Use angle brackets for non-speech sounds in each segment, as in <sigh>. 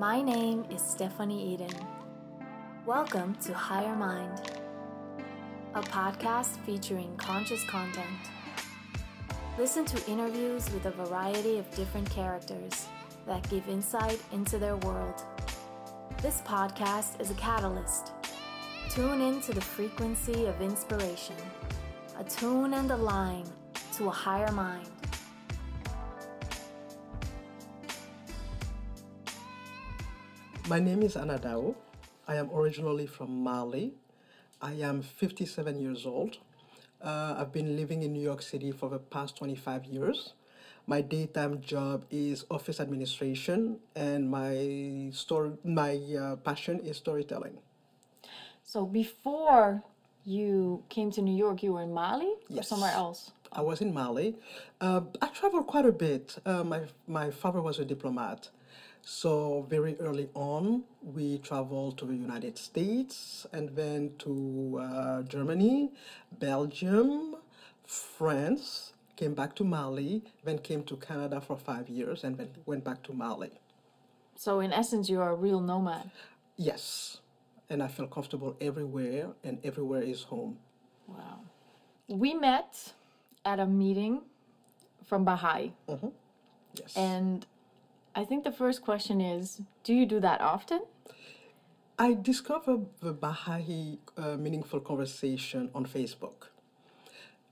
My name is Stephanie Eden. Welcome to Higher Mind, a podcast featuring conscious content. Listen to interviews with a variety of different characters that give insight into their world. This podcast is a catalyst. Tune in to the frequency of inspiration, attune and align to a higher mind. My name is Anadao. I am originally from Mali. I am 57 years old. Uh, I've been living in New York City for the past 25 years. My daytime job is office administration, and my story, my uh, passion is storytelling. So before you came to New York, you were in Mali or Yes. somewhere else? I was in Mali. Uh, I traveled quite a bit. Uh, my my father was a diplomat, so very early on we traveled to the United States and then to uh, Germany, Belgium, France. Came back to Mali, then came to Canada for five years, and then went back to Mali. So in essence, you are a real nomad. Yes, and I feel comfortable everywhere, and everywhere is home. Wow. We met at a meeting from Baha'i, Yes. and I think the first question is, do you do that often? I discovered the Baha'i uh, Meaningful Conversation on Facebook.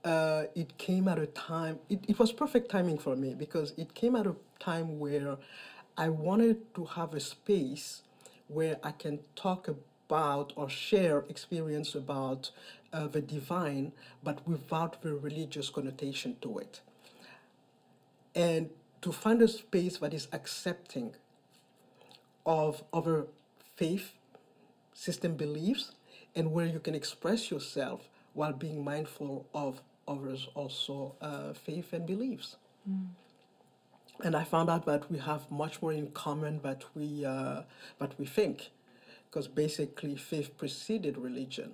Uh, it came at a time, it, it was perfect timing for me because it came at a time where I wanted to have a space where I can talk about or share experience about uh, the divine, but without the religious connotation to it. And to find a space that is accepting of other faith system beliefs and where you can express yourself while being mindful of others also uh, faith and beliefs. And i found out that we have much more in common that we uh, that we think because basically faith preceded religion.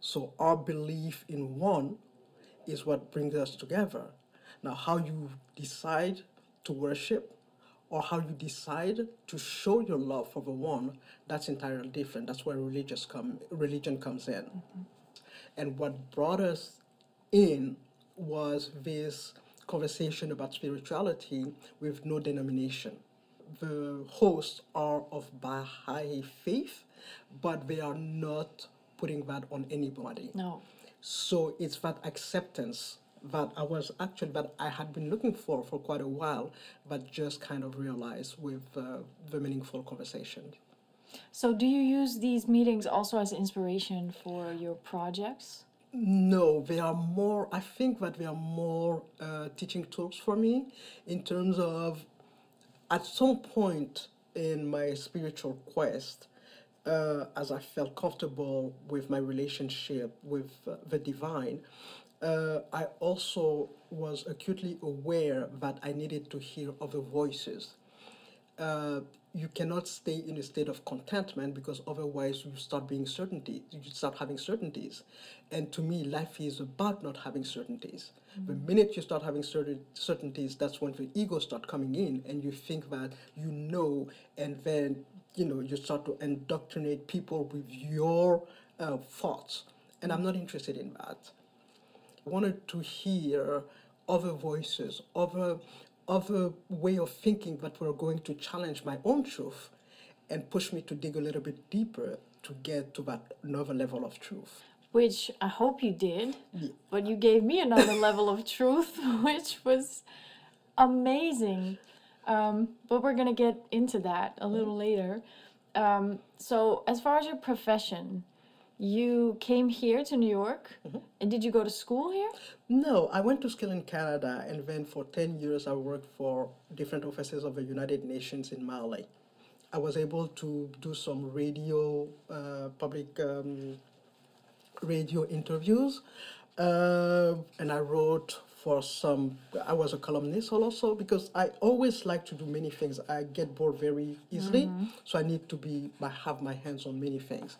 So our belief in one is what brings us together. Now, how you decide to worship or how you decide to show your love for the one, that's entirely different. That's where religious come, religion comes in. Mm-hmm. And what brought us in was this conversation about spirituality with no denomination. The hosts are of Baha'i faith, but they are not putting that on anybody. No. So it's that acceptance that I was actually that I had been looking for for quite a while, but just kind of realized with uh, the meaningful conversation. So do you use these meetings also as inspiration for your projects? No, they are more. I think that they are more uh, teaching tools for me in terms of at some point in my spiritual quest, uh, as I felt comfortable with my relationship with uh, the divine, uh, I also was acutely aware that I needed to hear other voices. Uh, you cannot stay in a state of contentment because otherwise you start being certainty. You start having certainties, and to me, life is about not having certainties. The minute you start having certain certainties, that's when the ego start coming in, and you think that you know, and then you know you start to indoctrinate people with your uh, thoughts. And I'm not interested in that wanted to hear other voices, other other way of thinking that were going to challenge my own truth and push me to dig a little bit deeper to get to that another level of truth. Which I hope you did, but you gave me another <laughs> level of truth, <laughs> which was amazing. Um, but we're gonna get into that a little later. Um, so, as far as your profession, you came here to New York, and did you go to school here? No, I went to school in Canada and then for 10 years I worked for different offices of the United Nations in Mali. I was able to do some radio, uh, public um, radio interviews, uh, and I wrote for some. I was a columnist also because I always like to do many things. I get bored very easily, so I need to be. I have my hands on many things.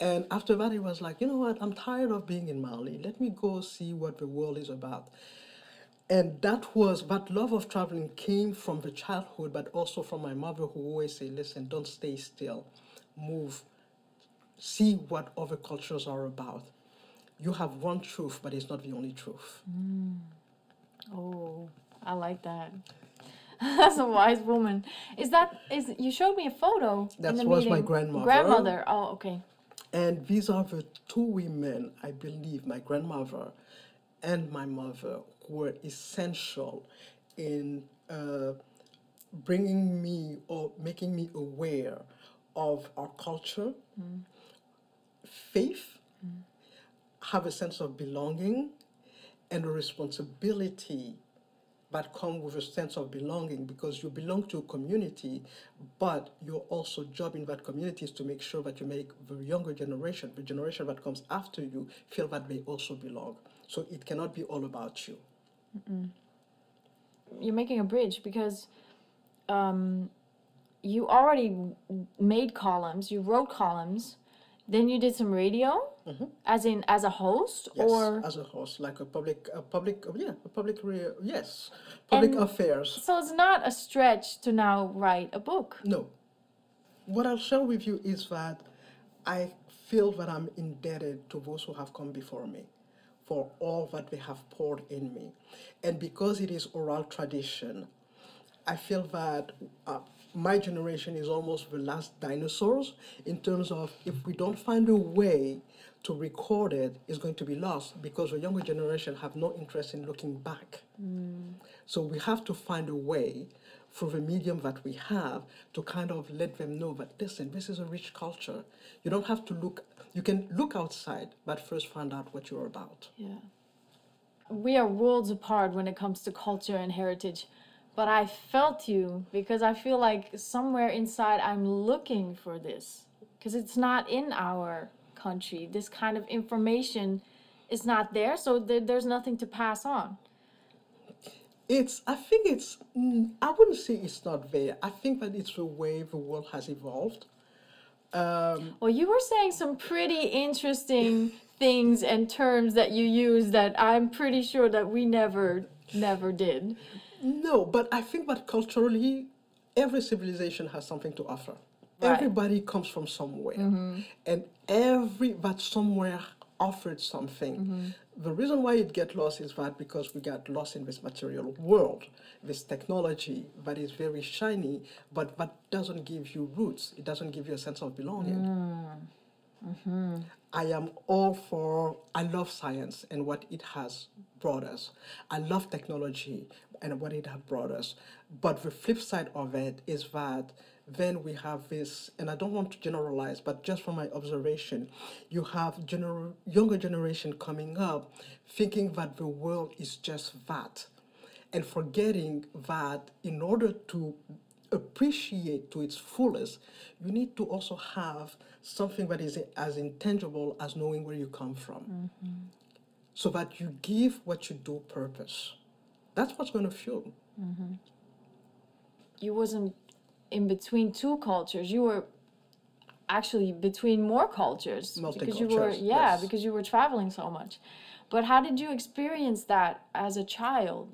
And after that, it was like, you know what? I'm tired of being in Mali. Let me go see what the world is about. and that was that love of traveling came from the childhood but also from my mother who always say listen don't stay still move see what other cultures are about you have one truth but it's not the only truth mm. Oh, I like that. <laughs> That's a wise woman. Is that is you showed me a photo? in That was my grandmother. Grandmother. Oh, okay. And these are the two women, I believe, my grandmother and my mother, who were essential in uh, bringing me or making me aware of our culture, faith, have a sense of belonging, and a responsibility that come with a sense of belonging because you belong to a community, but your also job in that community is to make sure that you make the younger generation, the generation that comes after you, feel that they also belong. So it cannot be all about you. You're making a bridge because um, you already made columns. You wrote columns. Then you did some radio, as in as a host, Mm-hmm. Yes, or as a host, like a public, a public, yeah, a public, re- yes, public And- affairs. so it's not a stretch to now write a book. No. What I'll share with you is that I feel that I'm indebted to those who have come before me for all that they have poured in me. And because it is oral tradition, I feel that uh, my generation is almost the last dinosaurs in terms of if we don't find a way to record it, it's going to be lost because the younger generation have no interest in looking back. So we have to find a way through the medium that we have to kind of let them know that listen, this is a rich culture. You don't have to look you can look outside, but first find out what you're about. Yeah. We are worlds apart when it comes to culture and heritage. But I felt you because I feel like somewhere inside I'm looking for this. Because it's not in our country. This kind of information is not there, so there, there's nothing to pass on. It's I think it's I wouldn't say it's not there. I think that it's the way the world has evolved. Um, Well, you were saying some pretty interesting <laughs> things and terms that you use that I'm pretty sure that we never, never did. No, but I think that culturally, every civilization has something to offer. Right. Everybody comes from somewhere, mm-hmm. and every that somewhere offered something. Mm-hmm. The reason why it get lost is that because we got lost in this material world, this technology that is very shiny, but that doesn't give you roots. It doesn't give you a sense of belonging. Mm-hmm. I am all for, I love science and what it has brought us. I love technology and what it has brought us. But the flip side of it is that then we have this, and I don't want to generalize, but just from my observation, you have gener- younger generation coming up thinking that the world is just that and forgetting that in order to appreciate to its fullest, you need to also have something that is as intangible as knowing where you come from. Mm-hmm. So that you give what you do purpose. That's what's going to fuel. Mm-hmm. You wasn't in between two cultures. You were actually between more cultures because you were yeah yes. because you were traveling so much. But how did you experience that as a child?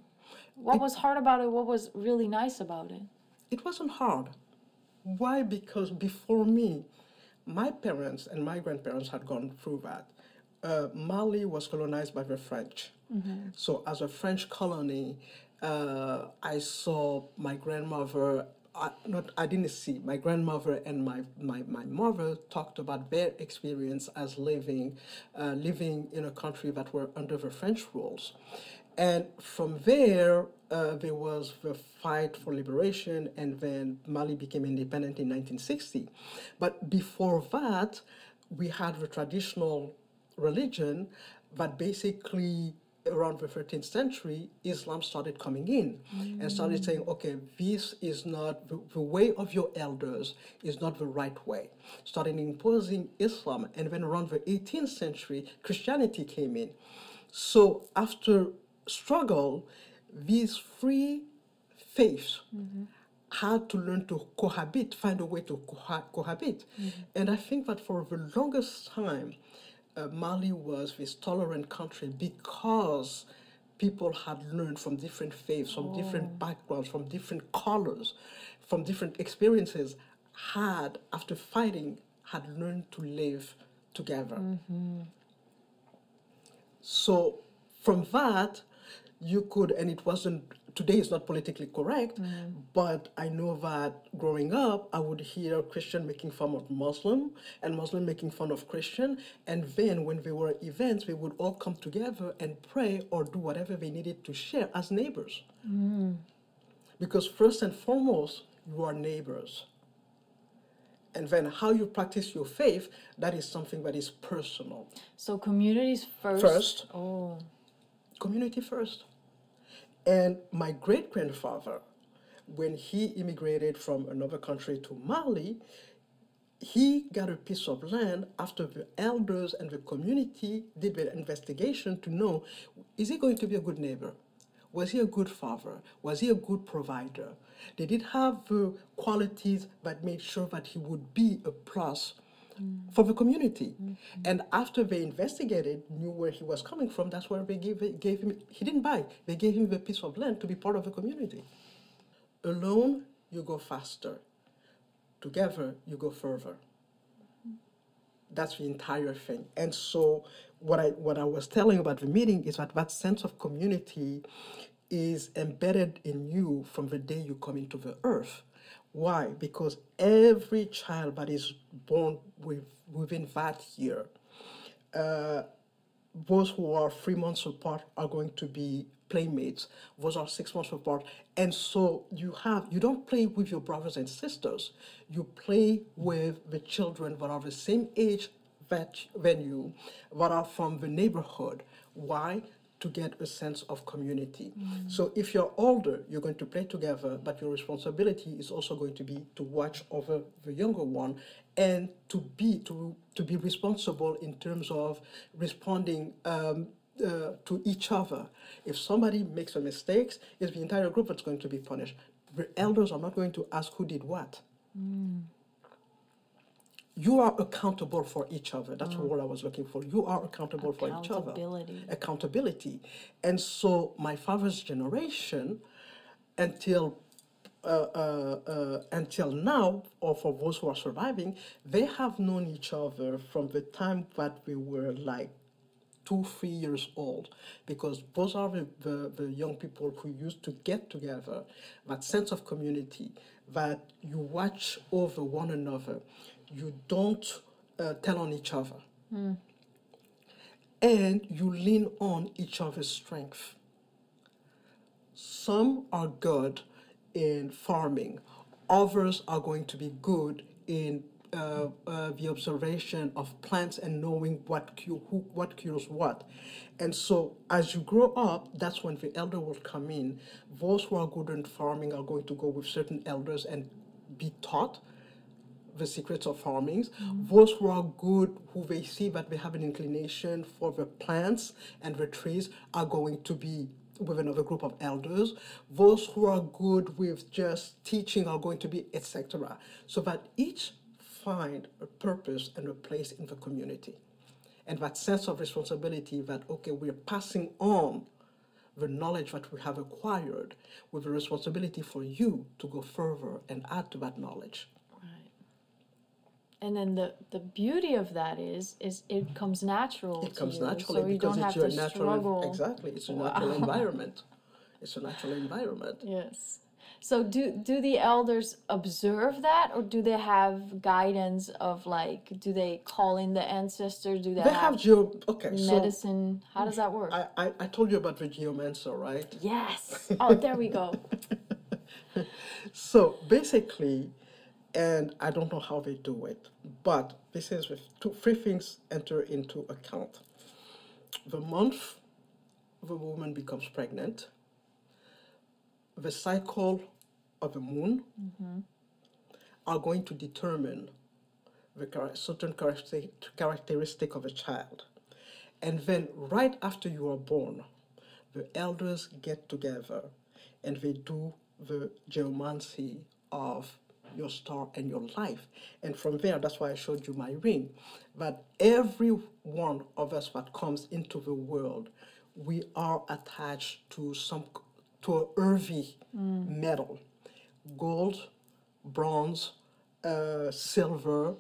What was hard about it? What was really nice about it? It wasn't hard. Why? Because before me, my parents and my grandparents had gone through that. Uh, Mali was colonized by the French. So, as a French colony, uh, I saw my grandmother. I, not, I didn't see my grandmother and my, my, my mother talked about their experience as living uh, living in a country that were under the French rules, and from there uh, there was the fight for liberation, and then Mali became independent in 1960. But before that, we had the traditional religion that basically around the 13th century islam started coming in and started saying okay this is not the, the way of your elders is not the right way. Started imposing islam and then around the 18th century christianity came in. So after struggle these three faiths had to learn to cohabit, find a way to coha- cohabit. And I think that for the longest time, uh, Mali was this tolerant country because people had learned from different faiths, from different backgrounds, from different colors, from different experiences, had, after fighting, had learned to live together. So from that, you could, and it wasn't, today it's not politically correct, mm. but I know that growing up, I would hear Christian making fun of Muslim and Muslim making fun of Christian. And then when there were events, we would all come together and pray or do whatever they needed to share as neighbors. Mm. Because first and foremost, you are neighbors. And then how you practice your faith, that is something that is personal. So communities first. First. Oh. community first. And my great grandfather, when he immigrated from another country to Mali, he got a piece of land after the elders and the community did the investigation to know is he going to be a good neighbor? Was he a good father? Was he a good provider? They did have the qualities that made sure that he would be a plus Mm. for the community. Mm-hmm. And after they investigated, knew where he was coming from, that's where they gave, gave him, he didn't buy, they gave him the piece of land to be part of the community. Alone, you go faster. Together, you go further. Mm-hmm. That's the entire thing. And so, what I what I was telling about the meeting is that that sense of community is embedded in you from the day you come into the earth. Why? Because every child that is born with, within that year, uh, those who are three months apart are going to be playmates. Those are six months apart. And so you have you don't play with your brothers and sisters. You play with the children that are the same age that than you, that are from the neighborhood. Why? To get a sense of community. So if you're older, you're going to play together, but your responsibility is also going to be to watch over the younger one and to be to to be responsible in terms of responding um, uh, to each other. If somebody makes a mistake, it's the entire group that's going to be punished. The elders are not going to ask who did what. You are accountable for each other. That's the word I was looking for. You are accountable for each other. Accountability. Accountability. And so my father's generation, until uh, uh, uh, until now, or for those who are surviving, they have known each other from the time that we were like two, three years old, because those are the, the, the young people who used to get together, that sense of community, that you watch over one another, you don't uh, tell on each other, and you lean on each other's strength. Some are good in farming, others are going to be good in uh, uh, the observation of plants and knowing what cure, who, what cures what. And so, as you grow up, that's when the elder will come in. Those who are good in farming are going to go with certain elders and be taught the secrets of farming. Those who are good, who they see that they have an inclination for the plants and the trees, are going to be with another group of elders. Those who are good with just teaching are going to be etc. So that each find a purpose and a place in the community. And that sense of responsibility that, okay, we're passing on the knowledge that we have acquired with a responsibility for you to go further and add to that knowledge. And then the, the beauty of that is is it comes natural. It comes you, naturally so because don't it's have your to natural struggle. exactly it's a natural <laughs> environment. It's a natural environment. Yes. So do do the elders observe that, or do they have guidance of like, do they call in the ancestors? Do they, They have, have geo okay, so medicine? How does that work? I, I, I told you about the geomancer, right? yes. <laughs> Oh, there we go. <laughs> So basically, and I don't know how they do it, but this is with two, three things enter into account. The month the woman becomes pregnant, the cycle of the moon mm-hmm. are going to determine the char- certain characteristic, characteristic of a child. And then, right after you are born, the elders get together and they do the geomancy of your star and your life. And from there, that's why I showed you my ring. That every one of us that comes into the world, we are attached to some to a earthy metal, gold, bronze, uh, silver,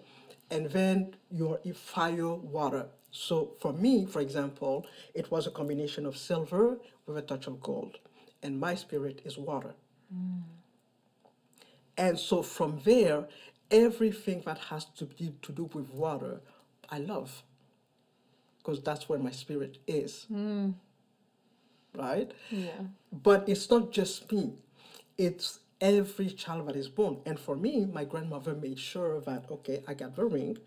and then your fire, water. So for me, for example, it was a combination of silver with a touch of gold, and my spirit is water. And so from there, everything that has to be to do with water, I love. Because that's where my spirit is. Mm. Right? Yeah. But it's not just me. It's every child that is born. And for me, my grandmother made sure that, okay, I got the ring.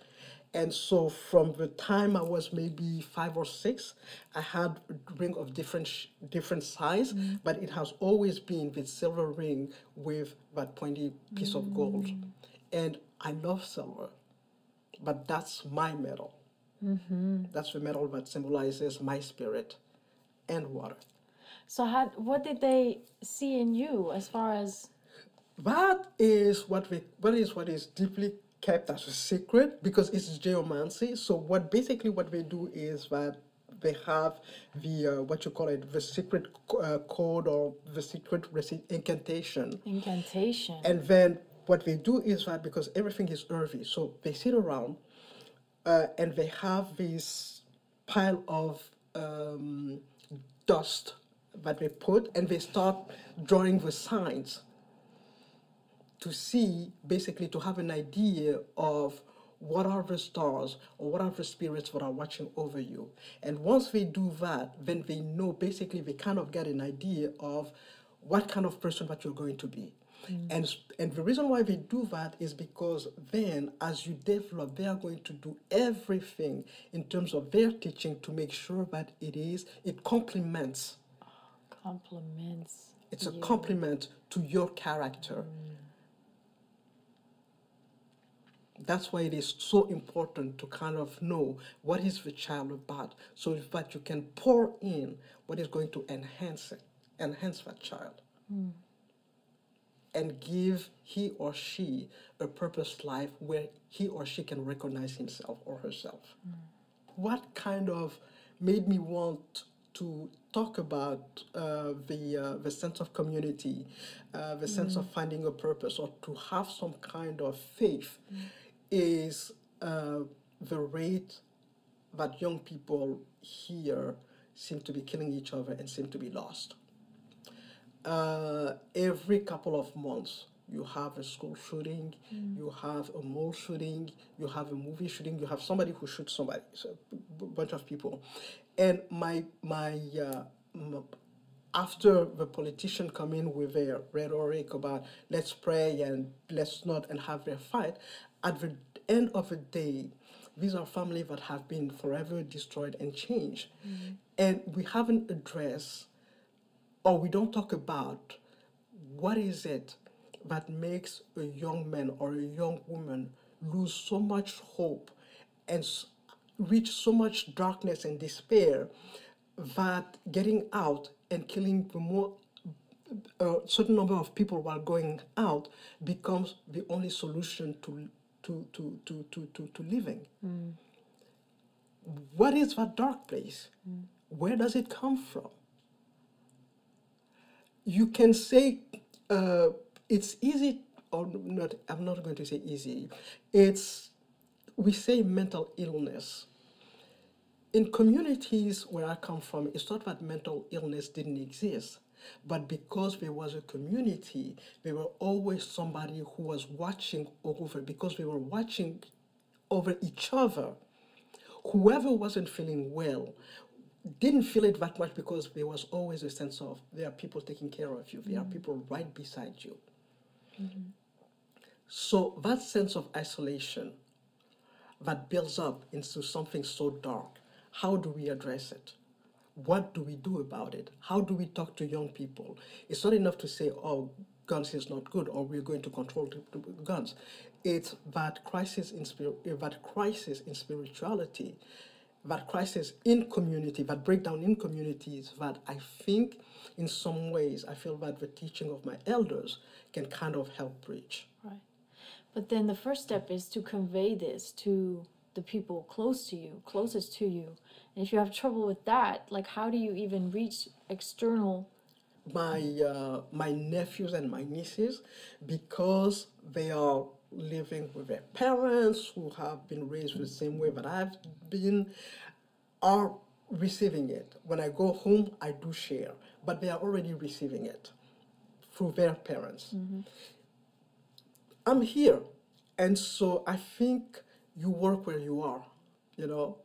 And so from the time I was maybe five or six, I had a ring of different sh- different size, mm. but it has always been the silver ring with that pointy piece of gold. Mm. And I love silver, but that's my metal. Mm-hmm. That's the metal that symbolizes my spirit and water. So how what did they see in you as far as That is what we what is what is deeply kept as a secret because it's geomancy. So what basically what they do is that they have the uh, what you call it the secret uh, code or the secret incantation, incantation? and then what they do is that because everything is earthy, so they sit around uh, and they have this pile of um, dust that they put and they start drawing the signs to see basically to have an idea of what are the stars or what are the spirits that are watching over you and once they do that then they know basically they kind of get an idea of what kind of person that you're going to be mm. and s- and the reason why they do that is because then as you develop they are going to do everything in terms of their teaching to make sure that it is it complements compliments. it's a you. compliment to your character. Mm. That's why it is so important to kind of know what is the child about, so that you can pour in what is going to enhance it, enhance that child, and give he or she a purpose life where he or she can recognize himself or herself. What kind of made me want to talk about uh, the uh, the sense of community, uh, the sense of finding a purpose, or to have some kind of faith, is uh, the rate that young people here seem to be killing each other and seem to be lost. Uh, every couple of months, you have a school shooting, you have a mall shooting, you have a movie shooting, you have somebody who shoots somebody, so a b- bunch of people. And my my uh, m- after the politician come in with their rhetoric about let's pray and let's not and have their fight, at the end of the day, these are families that have been forever destroyed and changed, mm-hmm. and we haven't addressed or we don't talk about what is it that makes a young man or a young woman lose so much hope and reach so much darkness and despair that getting out and killing the more a certain number of people while going out becomes the only solution to to to to to, to, to living. What is that dark place? Where does it come from? You can say uh, it's easy or not i'm not going to say easy. It's we say mental illness. In communities where i come from it's not that mental illness didn't exist but because there was a community there were always somebody who was watching over because we were watching over each other whoever wasn't feeling well didn't feel it that much because there was always a sense of there are people taking care of you, there are mm-hmm. people right beside you. Mm-hmm. So that sense of isolation that builds up into something so dark, how do we address it? What do we do about it? How do we talk to young people? It's not enough to say, oh, guns is not good or we're going to control the, the guns. It's that crisis in spirit, that crisis in spirituality, that crisis in community, that breakdown in communities that I think in some ways I feel that the teaching of my elders can kind of help bridge. Right. But then the first step is to convey this to the people close to you, closest to you. And if you have trouble with that, like how do you even reach external? My uh, my nephews and my nieces, because they are living with their parents who have been raised the same way that I've been, are receiving it. When I go home, I do share, but they are already receiving it through their parents. I'm here, and so I think you work where you are, you know,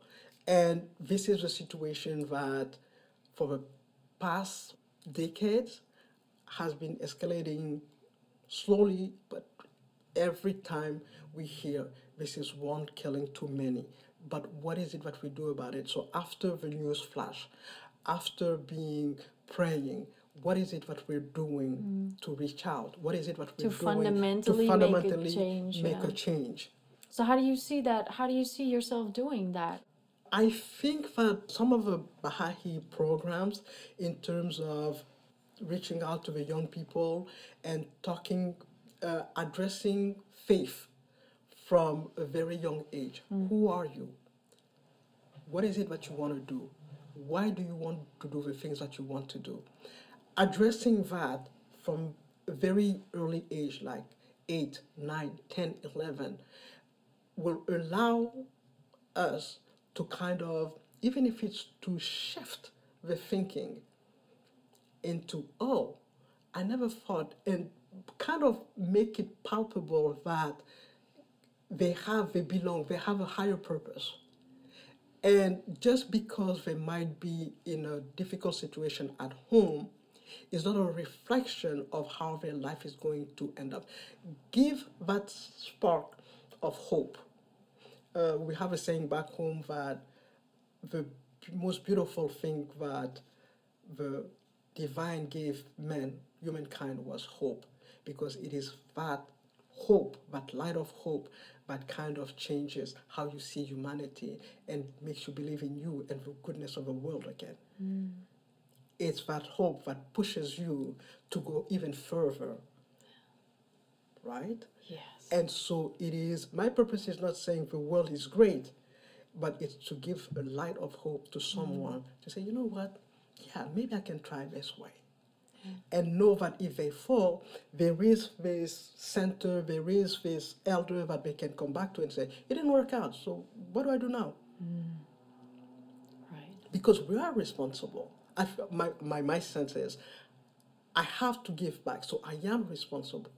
and this is a situation that for the past decades has been escalating slowly, but every time we hear this is one killing too many. But what is it that we do about it? So after the news flash, after being praying, what is it that we're doing mm. to reach out? What is it that we're To doing fundamentally to make a fundamentally change, make yeah. a change? So how do you see that? How do you see yourself doing that? I think that some of the Baha'i programs, in terms of reaching out to the young people and talking, uh, addressing faith from a very young age. Who are you? What is it that you want to do? Why do you want to do the things that you want to do? Addressing that from a very early age, like 8, 9, 10, 11, will allow us to kind of, even if it's to shift the thinking into, oh, I never thought, and kind of make it palpable that they have, they belong, they have a higher purpose. And just because they might be in a difficult situation at home is not a reflection of how their life is going to end up. Give that spark of hope. Uh, we have a saying back home that the most beautiful thing that the divine gave men, humankind, was hope, because it is that hope, that light of hope, that kind of changes how you see humanity and makes you believe in you and the goodness of the world again. It's that hope that pushes you to go even further, right? Yes. And so it is, my purpose is not saying the world is great, but it's to give a light of hope to someone mm-hmm. to say, you know what, yeah, maybe I can try this way. Mm-hmm. And know that if they fall, there is this center, there is this elder that they can come back to and say, it didn't work out, so what do I do now? Mm-hmm. Right. because we are responsible. I, my, my, my sense is I have to give back, so I am responsible.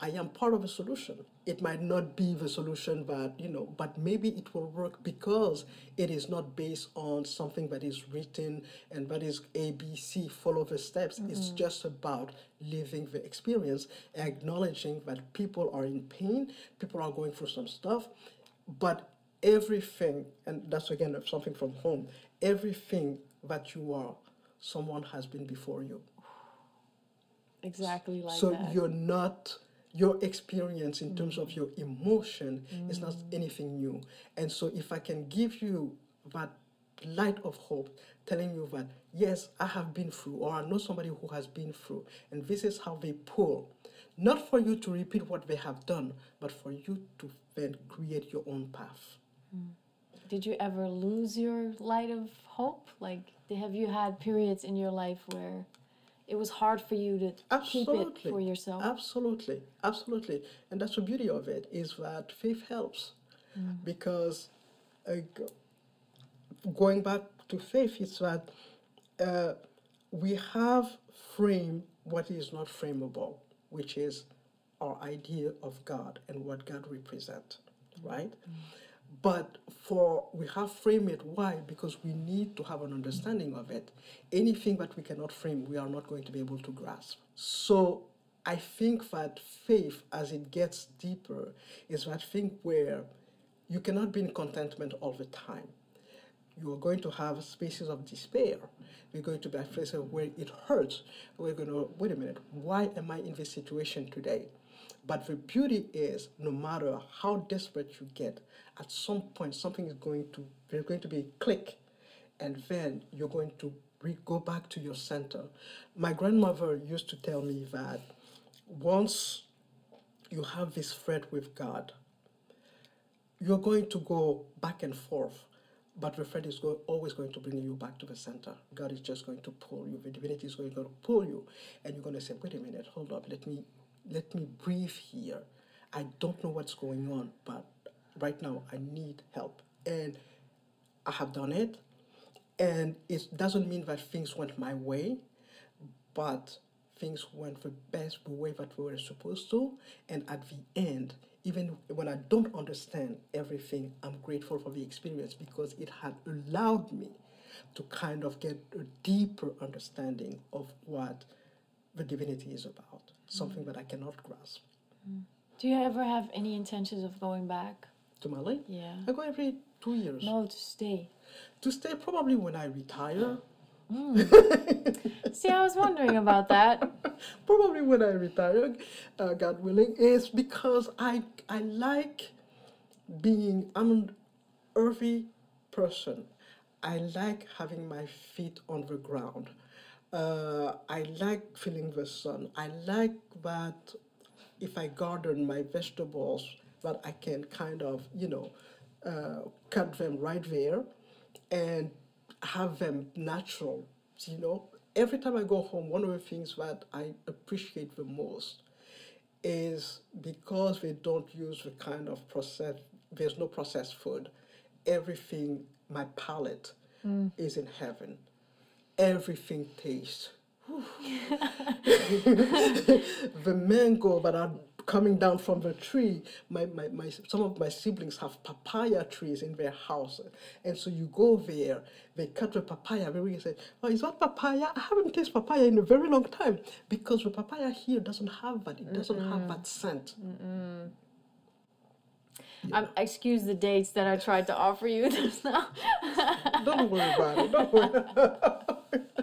I am part of a solution. It might not be the solution that, you know, but maybe it will work because it is not based on something that is written and that is A, B, C, follow the steps. It's mm-hmm. just about living the experience, acknowledging that people are in pain, people are going through some stuff, but everything, and that's again something from home, everything that you are, someone has been before you. <sighs> Exactly like so that. you're not, your experience in terms of mm. your emotion is not mm. anything new. And so if I can give you that light of hope, telling you that, yes, I have been through, or I know somebody who has been through, and this is how they pull. Not for you to repeat what they have done, but for you to then create your own path. Mm. Did you ever lose your light of hope? Like, have you had periods in your life where it was hard for you to keep it for yourself? Absolutely, absolutely, and that's the beauty of it is that faith helps, because uh, going back to faith is that uh, we have framed what is not frameable, which is our idea of God and what God represents, right? But for we have framed it. Why? Because we need to have an understanding of it. Anything that we cannot frame, we are not going to be able to grasp. So I think that faith, as it gets deeper, is that thing where you cannot be in contentment all the time. You are going to have spaces of despair. You're going to be at places where it hurts. We're going to wait a minute. Why am I in this situation today? But the beauty is, no matter how desperate you get, at some point something is going to there's going to be a click, and then you're going to re- go back to your center. My grandmother used to tell me that once you have this thread with God, you're going to go back and forth, but the thread is go, always going to bring you back to the center. God is just going to pull you. The divinity is going to pull you, and you're going to say, "Wait a minute, hold up. Let me let me breathe here. I don't know what's going on, but right now I need help." And I have done it, and it doesn't mean that things went my way, but things went the best way that we were supposed to. And at the end, even when I don't understand everything, I'm grateful for the experience because it had allowed me to kind of get a deeper understanding of what the divinity is about, something mm. that I cannot grasp. Mm. Do you ever have any intentions of going back? To Mali? Yeah. I go every two years. No, to stay. To stay probably when I retire. Mm. <laughs> See, I was wondering about that. <laughs> probably when I retire, uh, God willing, is because I I like being. I'm an earthy person. I like having my feet on the ground. Uh, I like feeling the sun. I like that if I garden my vegetables, that I can kind of you know uh, cut them right there and have them natural. You know, every time I go home, one of the things that I appreciate the most is because they don't use the kind of processed, there's no processed food. Everything, my palate is in heaven. Everything tastes. <laughs> the mango that are coming down from the tree, my, my, my, some of my siblings have papaya trees in their house. And so you go there, they cut the papaya, they really say, Oh, is that papaya? I haven't tasted papaya in a very long time because the papaya here doesn't have that. It doesn't have that scent. Um, excuse the dates that I tried to offer you <laughs> just now. Don't worry about it. Don't worry.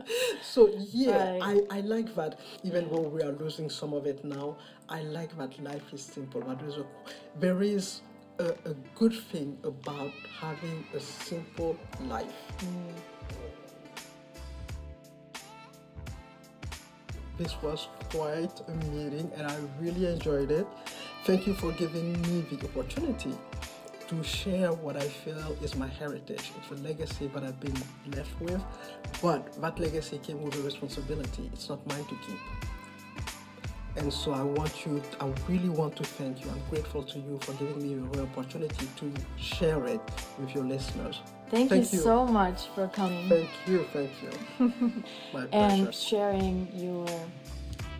<laughs> so yeah, Right. I, I like that. Even though we are losing some of it now, I like that life is simple. That there is a, there is a, a good thing about having a simple life. This was quite a meeting and I really enjoyed it. Thank you for giving me the opportunity to share what I feel is my heritage. It's a legacy that I've been left with, but that legacy came with a responsibility. It's not mine to keep. And so I want you, I really want to thank you. I'm grateful to you for giving me the opportunity to share it with your listeners. Thank, Thank you, you. so much for coming Thank you, thank you. <laughs> My and pleasure. sharing your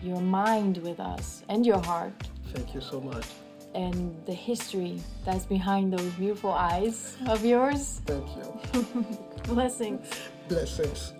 your mind with us and your heart Thank you so much. and the history that's behind those beautiful eyes of yours. Thank you. <laughs> Blessings. Blessings.